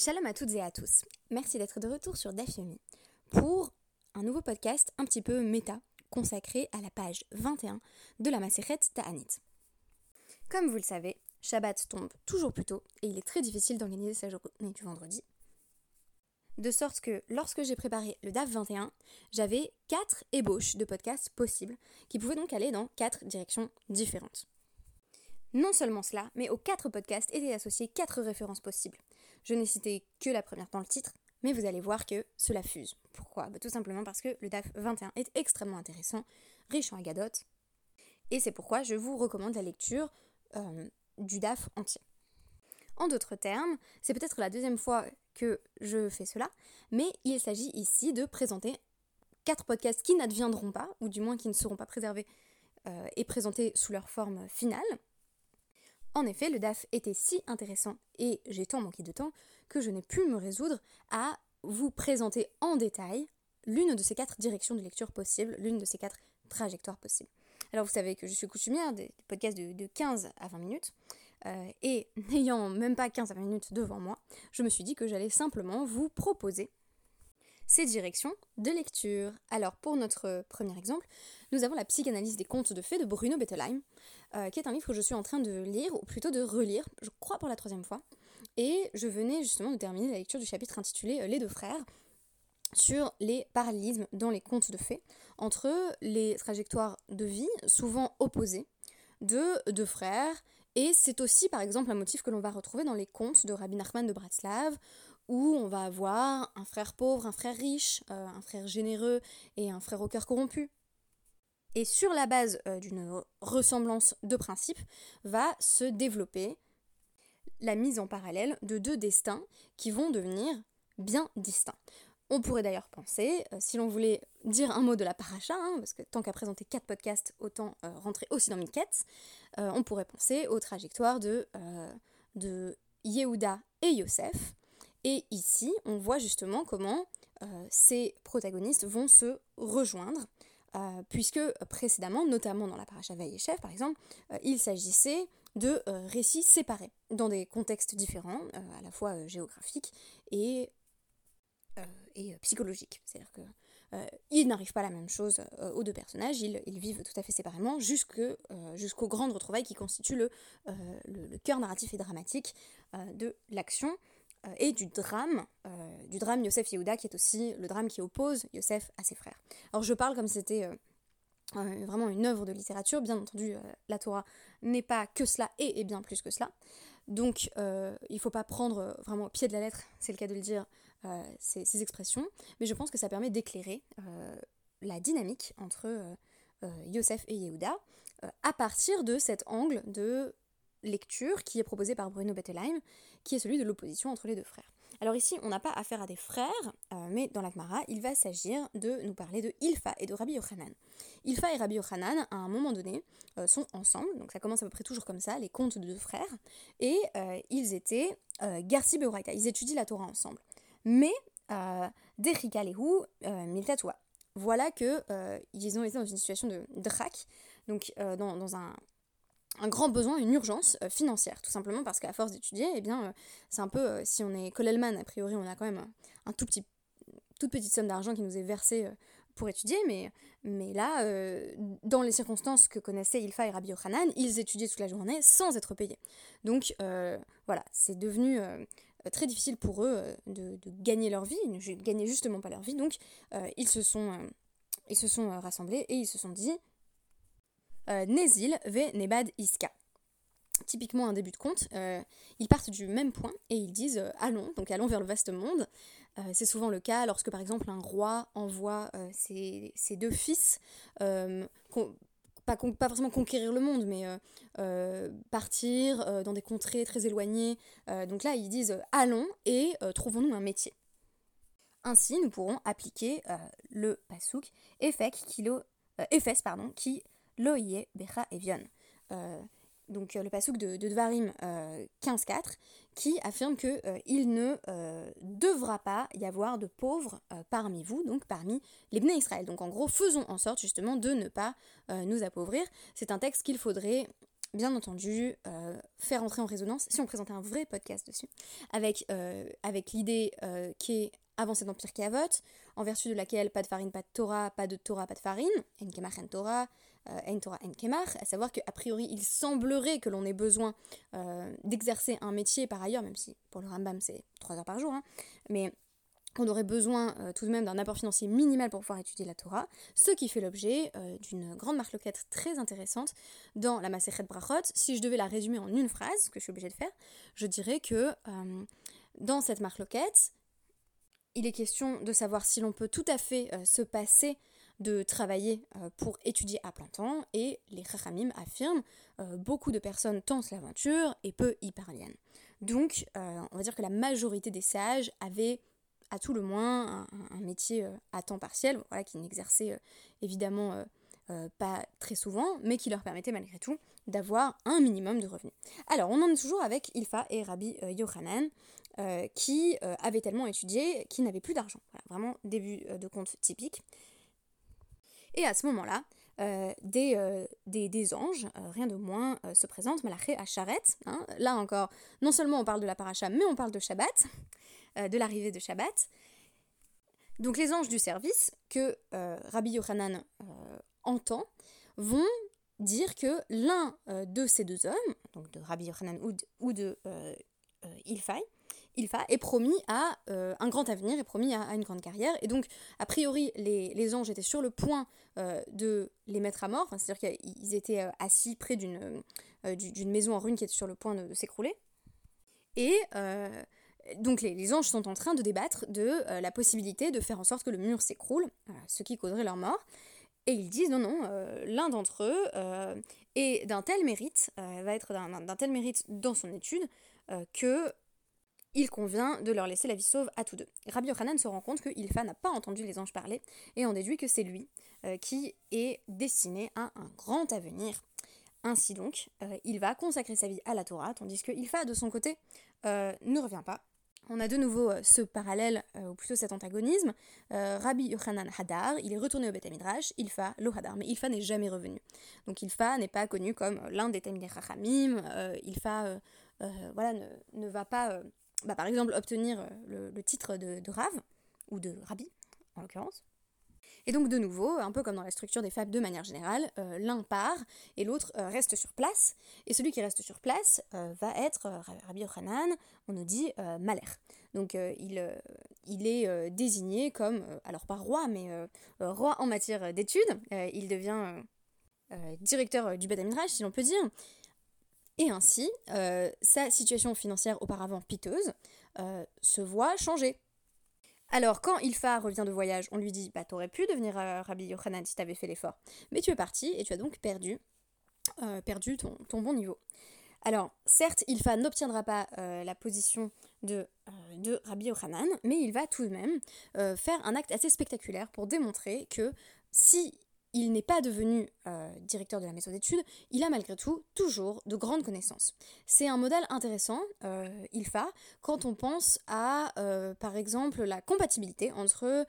Shalom à toutes et à tous. Merci d'être de retour sur Dafyomi pour un nouveau podcast un petit peu méta consacré à la page 21 de la Maseret Ta'anit. Comme vous le savez, Shabbat tombe toujours plus tôt et il est très difficile d'organiser sa journée du vendredi. De sorte que lorsque j'ai préparé le DAF 21, j'avais quatre ébauches de podcasts possibles qui pouvaient donc aller dans quatre directions différentes. Non seulement cela, mais aux quatre podcasts étaient associées quatre références possibles. Je n'ai cité que la première dans le titre, mais vous allez voir que cela fuse. Pourquoi? Bah, Tout simplement parce que le DAF 21 est extrêmement intéressant, riche en agadotes, et c'est pourquoi je vous recommande la lecture euh, du DAF entier. En d'autres termes, c'est peut-être la deuxième fois que je fais cela, mais il s'agit ici de présenter quatre podcasts qui n'adviendront pas, ou du moins qui ne seront pas préservés euh, et présentés sous leur forme finale, en effet, le DAF était si intéressant et j'ai tant manqué de temps que je n'ai pu me résoudre à vous présenter en détail l'une de ces quatre directions de lecture possibles, l'une de ces quatre trajectoires possibles. Alors vous savez que je suis coutumière des podcasts de, 15 à 20 minutes, euh, et n'ayant même pas 15 à 20 minutes devant moi, je me suis dit que j'allais simplement vous proposer ces directions de lecture. Alors pour notre premier exemple, nous avons la psychanalyse des contes de fées de Bruno Bettelheim, euh, qui est un livre que je suis en train de lire, ou plutôt de relire, je crois pour la troisième fois. Et je venais justement de terminer la lecture du chapitre intitulé euh, Les deux frères, sur les parallélismes dans les contes de fées, entre les trajectoires de vie, souvent opposées, de deux frères, et c'est aussi par exemple un motif que l'on va retrouver dans les contes de Rabbi Nachman de Bratslav, où on va avoir un frère pauvre, un frère riche, euh, un frère généreux et un frère au cœur corrompu. Et sur la base euh, d'une ressemblance de principe, va se développer la mise en parallèle de deux destins qui vont devenir bien distincts. On pourrait d'ailleurs penser, euh, si l'on voulait dire un mot de la paracha, hein, parce que tant qu'à présenter quatre podcasts, autant rentrer aussi dans Miketz, on pourrait penser aux trajectoires de, de Yehuda et Yosef, et ici, on voit justement comment euh, ces protagonistes vont se rejoindre, euh, puisque précédemment, notamment dans la paracha Chef par exemple, euh, il s'agissait de récits séparés, dans des contextes différents, à la fois géographiques et, psychologiques. C'est-à-dire que ils n'arrivent pas à la même chose aux deux personnages, ils, vivent tout à fait séparément jusqu'aux grandes retrouvailles qui constituent le, le, le cœur narratif et dramatique de l'action. Euh, et du drame, euh, du drame Yosef Yehuda, qui est aussi le drame qui oppose Yosef à ses frères. Alors je parle comme si c'était euh, vraiment une œuvre de littérature, bien entendu la Torah n'est pas que cela et est bien plus que cela. Donc il ne faut pas prendre vraiment au pied de la lettre, c'est le cas de le dire, ces, ces, expressions, mais je pense que ça permet d'éclairer la dynamique entre Yosef et Yehuda à partir de cet angle de lecture qui est proposé par Bruno Bettelheim, qui est celui de l'opposition entre les deux frères. Alors ici, on n'a pas affaire à des frères, euh, mais dans la Gemara, il va s'agir de nous parler de Ilfa et de Rabbi Yochanan. Ilfa et Rabbi Yochanan, à un moment donné, euh, sont ensemble, donc ça commence à peu près toujours comme ça, les contes de deux frères, et euh, ils étaient Garci Beoraita, ils étudient la Torah ensemble. Mais, Derika Lehu, Miltatua, voilà que ils ont été dans une situation de drac, donc dans un un grand besoin, une urgence euh, financière, tout simplement parce qu'à force d'étudier, eh bien, euh, c'est un peu, euh, si on est Kolelman, a priori, on a quand même un, tout petit, toute petite somme d'argent qui nous est versée pour étudier, mais, mais là, dans les circonstances que connaissaient Ilfa et Rabbi Yochanan, ils étudiaient toute la journée sans être payés. Donc voilà, c'est devenu très difficile pour eux de, gagner leur vie, ils ne justement pas leur vie, donc ils se sont, ils se sont rassemblés et ils se sont dit, euh, Nezil ve Nebad Iska. Typiquement un début de conte, euh, ils partent du même point et ils disent euh, allons, donc allons vers le vaste monde. c'est souvent le cas lorsque par exemple un roi envoie ses, deux fils, pas, pas, forcément conquérir le monde, mais partir dans des contrées très éloignées. donc là, ils disent allons et trouvons-nous un métier. Ainsi, nous pourrons appliquer le pasouk Efek, pardon, qui Loïe, Becha et Vion. Euh, donc euh, le pasouk de, de Dvarim 15.4 euh, qui affirme que il ne devra pas y avoir de pauvres parmi vous, donc parmi les Bnei Israël. Donc en gros, faisons en sorte justement de ne pas nous appauvrir. C'est un texte qu'il faudrait bien entendu, faire entrer en résonance, si on présentait un vrai podcast dessus, avec, avec l'idée qui est avancée dans Pirkei Avot, en vertu de laquelle pas de farine, pas de Torah, pas de Torah, pas de farine, en kemach, en Torah, en Torah, en kemach, à savoir qu'a priori il semblerait que l'on ait besoin d'exercer un métier par ailleurs, même si pour le Rambam c'est 3 heures par jour, hein, mais on aurait besoin euh, tout de même d'un apport financier minimal pour pouvoir étudier la Torah, ce qui fait l'objet euh, d'une grande marloquette très intéressante dans la Masechet Brachot. Si je devais la résumer en une phrase, ce que je suis obligée de faire, je dirais que euh, dans cette marloquette, il est question de savoir si l'on peut tout à fait se passer de travailler pour étudier à plein temps, et les Chachamim affirment beaucoup de personnes tentent l'aventure et peu y parviennent. Donc, on va dire que la majorité des sages avaient à tout le moins un, métier euh, à temps partiel, voilà, qui n'exerçait euh, évidemment euh, pas très souvent, mais qui leur permettait malgré tout d'avoir un minimum de revenus. Alors, on en est toujours avec Ilfa et Rabbi Yochanan, qui avaient tellement étudié qu'ils n'avaient plus d'argent. vraiment, début de compte typique. Et à ce moment-là, des, des, anges, rien de moins, se présentent, Malaché à. Hein. Là encore, non seulement on parle de la paracha, mais on parle de Shabbat. Euh, de l'arrivée de Shabbat. Donc les anges du service que euh, Rabbi Yochanan euh, entend vont dire que l'un de ces deux hommes, donc de Rabbi Yochanan ou de, Ilfai, Ilfa, est promis à un grand avenir, est promis à, une grande carrière. Et donc, a priori, les, anges étaient sur le point de les mettre à mort, c'est-à-dire qu'ils étaient assis près d'une maison en ruine qui était sur le point de, s'écrouler. Et donc les, anges sont en train de débattre de euh, la possibilité de faire en sorte que le mur s'écroule, euh, ce qui causerait leur mort. Et ils disent non, non, euh, l'un d'entre eux est d'un tel mérite, va être d'un tel mérite dans son étude, que il convient de leur laisser la vie sauve à tous deux. Rabbi Yochanan se rend compte que Ilfa n'a pas entendu les anges parler et en déduit que c'est lui qui est destiné à un grand avenir. Ainsi donc, il va consacrer sa vie à la Torah, tandis que Ilfa, de son côté, ne revient pas on a de nouveau euh, ce parallèle, euh, ou plutôt cet antagonisme. Euh, Rabbi Yochanan Hadar, il est retourné au Beth Midrash, Ilfa lo Hadar, mais Ilfa n'est jamais revenu. Donc Ilfa n'est pas connu comme l'un des Talmidei Chachamim, Ilfa voilà, ne, va pas, bah, par exemple, obtenir le, titre de, de Rav, ou de Rabbi, en l'occurrence. Et donc de nouveau, un peu comme dans la structure des fables de manière générale, euh, l'un part et l'autre euh, reste sur place. Et celui qui reste sur place euh, va être Rabbi Yochanan, on nous dit Malher. Donc il, il est désigné comme, alors pas roi, mais roi en matière d'études. il devient directeur du Beth si l'on peut dire. Et ainsi, sa situation financière auparavant piteuse se voit changer. Alors, quand Ilfa revient de voyage, on lui dit Bah, t'aurais pu devenir euh, Rabbi Yochanan si t'avais fait l'effort. Mais tu es parti et tu as donc perdu, euh, perdu ton, bon niveau. Alors, certes, Ilfa n'obtiendra pas euh, la position de, de Rabbi Yochanan, mais il va tout de même faire un acte assez spectaculaire pour démontrer que si il n'est pas devenu euh, directeur de la maison d'études, il a malgré tout toujours de grandes connaissances. C'est un modèle intéressant, euh, ILFA, quand on pense à, euh, par exemple, la compatibilité entre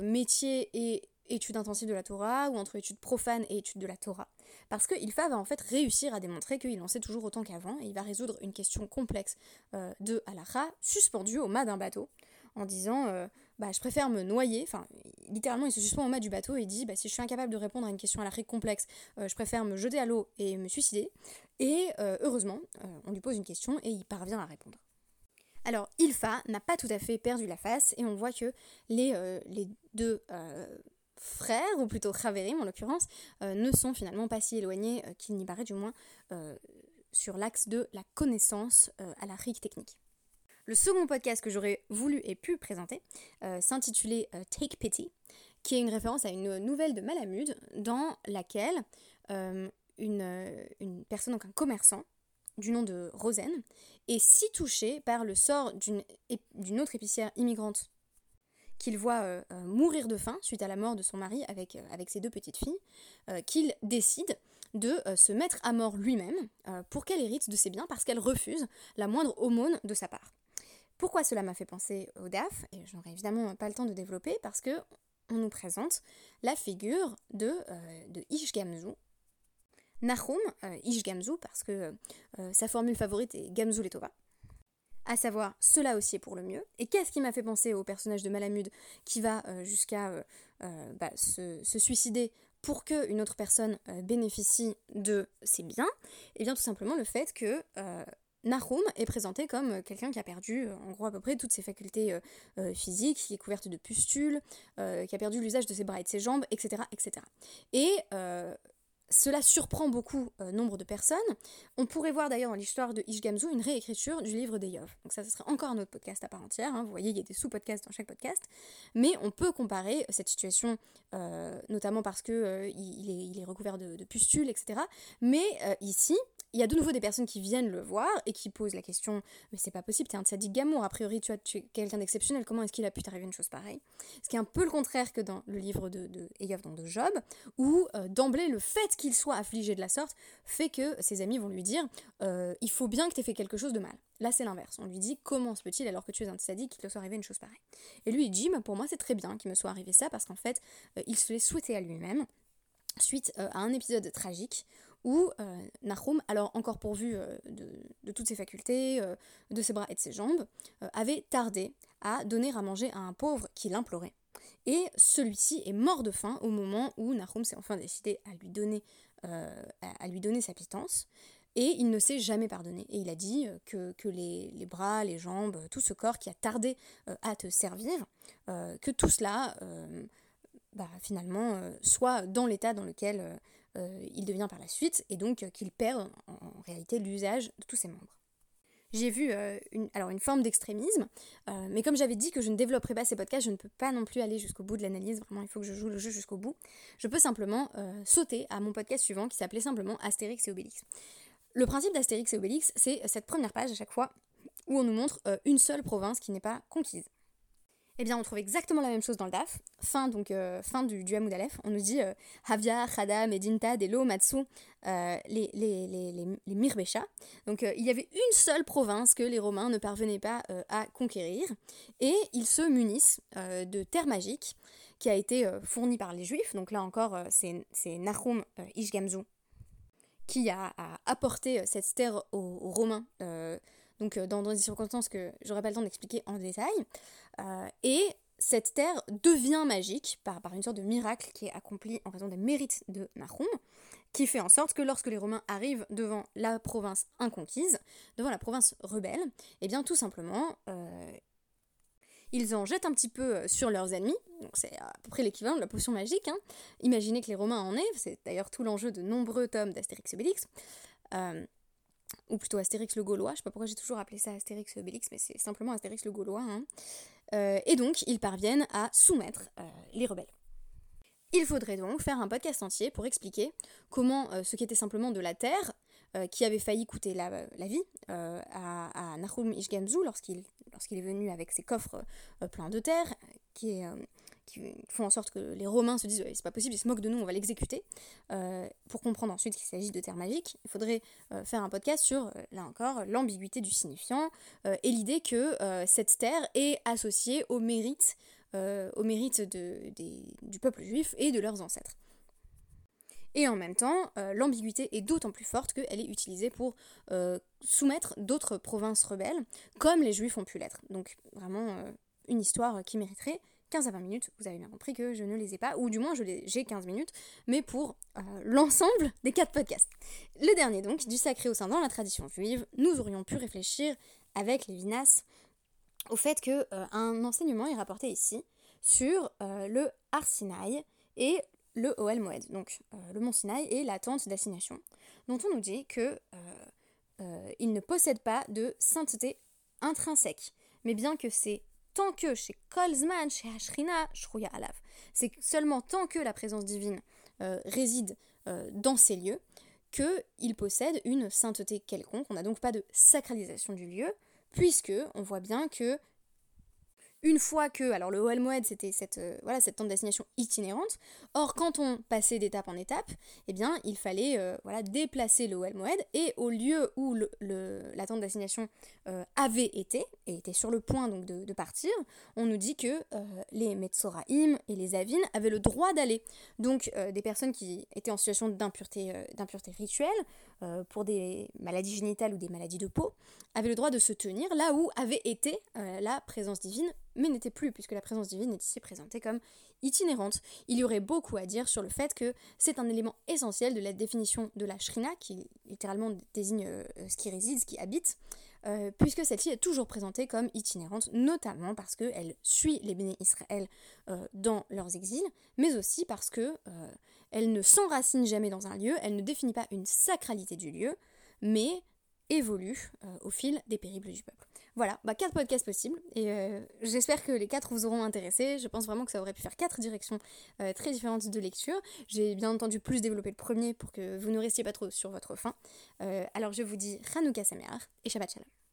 métier et études intensives de la Torah, ou entre études profanes et études de la Torah. Parce que ILFA va en fait réussir à démontrer qu'il en sait toujours autant qu'avant, et il va résoudre une question complexe de halakha, suspendue au mât d'un bateau, en disant bah, je préfère me noyer. Enfin, littéralement, il se suspend au mât du bateau et dit bah, si je suis incapable de répondre à une question à la complexe, euh, je préfère me jeter à l'eau et me suicider. Et euh, heureusement, euh, on lui pose une question et il parvient à répondre. Alors, Ilfa n'a pas tout à fait perdu la face et on voit que les, deux frères, ou plutôt Khaverim en l'occurrence, ne sont finalement pas si éloignés qu'il n'y paraît du moins sur l'axe de la connaissance à la rigue technique. Le second podcast que j'aurais voulu et pu présenter euh, s'intitulait euh, Take Pity, qui est une référence à une nouvelle de Malamud dans laquelle euh, une, personne, donc un commerçant, du nom de Rosen, est si touché par le sort d'une autre épicière immigrante qu'il voit mourir de faim suite à la mort de son mari avec, avec ses deux petites filles, qu'il décide de se mettre à mort lui-même pour qu'elle hérite de ses biens parce qu'elle refuse la moindre aumône de sa part. Pourquoi cela m'a fait penser au DAF Et j'aurais évidemment pas le temps de développer parce que on nous présente la figure de, euh, Ishgamzu. Nahum, Ish Gamzu, parce que sa formule favorite est Gamzu Letova à savoir cela aussi est pour le mieux. Et qu'est-ce qui m'a fait penser au personnage de Malamud qui va jusqu'à bah, se, suicider pour qu'une autre personne bénéficie de ses biens? Eh bien tout simplement le fait que Nahum est présenté comme quelqu'un qui a perdu, en gros, à peu près toutes ses facultés physiques, qui est couverte de pustules, qui a perdu l'usage de ses bras et de ses jambes, etc. etc. Et cela surprend beaucoup euh, nombre de personnes. On pourrait voir d'ailleurs dans l'histoire de Ishgamzu une réécriture du livre d'Eyov. Donc ça, ce serait encore un autre podcast à part entière. Hein. Vous voyez, il y a des sous-podcasts dans chaque podcast. Mais on peut comparer cette situation, euh, notamment parce qu'il euh, il est, recouvert de, pustules, etc. Mais ici, il y a de nouveau des personnes qui viennent le voir et qui posent la question mais c'est pas possible, t'es un sadique gamour, a priori tu, as, tu es quelqu'un d'exceptionnel, comment est-ce qu'il a pu t'arriver une chose pareille? Ce qui est un peu le contraire que dans le livre de, de donc de Job, où d'emblée le fait qu'il soit affligé de la sorte fait que ses amis vont lui dire euh, il faut bien que t'aies fait quelque chose de mal. Là c'est l'inverse, on lui dit comment se peut-il alors que tu es un sadique qu'il te soit arrivé une chose pareille? Et lui il dit pour moi c'est très bien qu'il me soit arrivé ça parce qu'en fait euh, il se l'est souhaité à lui-même suite à un épisode tragique où euh, Nahum, alors encore pourvu euh, de, toutes ses facultés, euh, de ses bras et de ses jambes, avait tardé à donner à manger à un pauvre qui l'implorait. Et celui-ci est mort de faim au moment où Nahum s'est enfin décidé à lui donner, à, lui donner sa pitance. Et il ne s'est jamais pardonné. Et il a dit que, les, bras, les jambes, tout ce corps qui a tardé à te servir, que tout cela, bah, finalement, soit dans l'état dans lequel euh, il devient par la suite, et donc euh, qu'il perd en, réalité l'usage de tous ses membres. J'ai vu euh, une, forme d'extrémisme, mais comme j'avais dit que je ne développerais pas ces podcasts, je ne peux pas non plus aller jusqu'au bout de l'analyse, vraiment il faut que je joue le jeu jusqu'au bout. Je peux simplement sauter à mon podcast suivant qui s'appelait simplement Astérix et Obélix. Le principe d'Astérix et Obélix, c'est cette première page à chaque fois où on nous montre une seule province qui n'est pas conquise eh bien on trouve exactement la même chose dans le DAF. Fin, donc, euh, fin du, du Hamoud Aleph. On nous dit euh, Havia, Khada, Medinta, Delo, Matsu, euh, les, les, les, les, Mirbesha. Donc il y avait une seule province que les Romains ne parvenaient pas à conquérir. Et ils se munissent de terre magique qui a été fournie par les Juifs. Donc là encore, c'est Nahum Ishgamzu qui a, apporté cette terre aux Romains donc dans, des circonstances que j'aurais pas le temps d'expliquer en détail. Euh, et cette terre devient magique par, par une sorte de miracle qui est accompli en raison des mérites de Nahum, qui fait en sorte que lorsque les Romains arrivent devant la province inconquise, devant la province rebelle, eh bien tout simplement, euh, ils en jettent un petit peu euh, sur leurs ennemis, donc c'est à peu près l'équivalent de la potion magique. Hein. Imaginez que les Romains en aient, c'est d'ailleurs tout l'enjeu de nombreux tomes d'Astérix et Obélix ou plutôt Astérix le Gaulois, je sais pas pourquoi j'ai toujours appelé ça Astérix Obélix, mais c'est simplement Astérix le Gaulois. Hein. Euh, et donc, ils parviennent à soumettre euh, les rebelles. Il faudrait donc faire un podcast entier pour expliquer comment euh, ce qui était simplement de la terre, qui avait failli coûter la, vie à, Nahum Ishgamzu lorsqu'il est venu avec ses coffres pleins de terre, qui est qui font en sorte que les Romains se disent c'est pas possible, ils se moquent de nous, on va l'exécuter. Euh, pour comprendre ensuite qu'il s'agit de terres magiques, il faudrait euh, faire un podcast sur, euh, là encore, l'ambiguïté du signifiant et l'idée que cette terre est associée au mérite, du peuple juif et de leurs ancêtres. Et en même temps, l'ambiguïté est d'autant plus forte qu'elle est utilisée pour soumettre d'autres provinces rebelles, comme les juifs ont pu l'être. Donc vraiment une histoire qui mériterait 15 à 20 minutes, vous avez bien compris que je ne les ai pas, ou du moins j'ai 15 minutes, mais pour euh, l'ensemble des quatre podcasts. Le dernier donc, du sacré au sein dans la tradition juive, nous aurions pu réfléchir avec Lévinas au fait qu'un euh, enseignement est rapporté ici sur euh, le Arsinaï et le Oel Moed, donc le mont Sinaï et la tente d'assignation, dont on nous dit que il ne possède pas de sainteté intrinsèque, mais bien que c'est tant que chez Kolzman, chez Ashrina, Shruya Alav, c'est seulement tant que la présence divine euh, réside euh, dans ces lieux qu'il possède une sainteté quelconque. On n'a donc pas de sacralisation du lieu, puisque on voit bien que une fois que, alors le Oel Moed c'était cette, euh, voilà, cette tente d'assignation itinérante, or quand on passait d'étape en étape, eh bien il fallait euh, voilà, déplacer le Oel Moed et au lieu où le, la tente d'assignation euh, avait été, et était sur le point donc de, partir, on nous dit que les Metzoraim et les Avines avaient le droit d'aller. Donc des personnes qui étaient en situation d'impureté rituelle, pour des maladies génitales ou des maladies de peau, avaient le droit de se tenir là où avait été la présence divine mais n'était plus, puisque la présence divine est ici présentée comme itinérante. Il y aurait beaucoup à dire sur le fait que c'est un élément essentiel de la définition de la shrina, qui littéralement désigne euh, ce qui réside, ce qui habite, euh, puisque celle-ci est toujours présentée comme itinérante, notamment parce qu'elle suit les bénis Israël euh, dans leurs exils, mais aussi parce que elle ne s'enracine jamais dans un lieu, elle ne définit pas une sacralité du lieu, mais évolue au fil des périples du peuple. Voilà, bah, quatre podcasts possibles et euh, j'espère que les quatre vous auront intéressé. Je pense vraiment que ça aurait pu faire quatre directions euh, très différentes de lecture. J'ai bien entendu plus développé le premier pour que vous ne restiez pas trop sur votre faim. Euh, alors je vous dis Hanouka Sameach et Shabbat Shalom.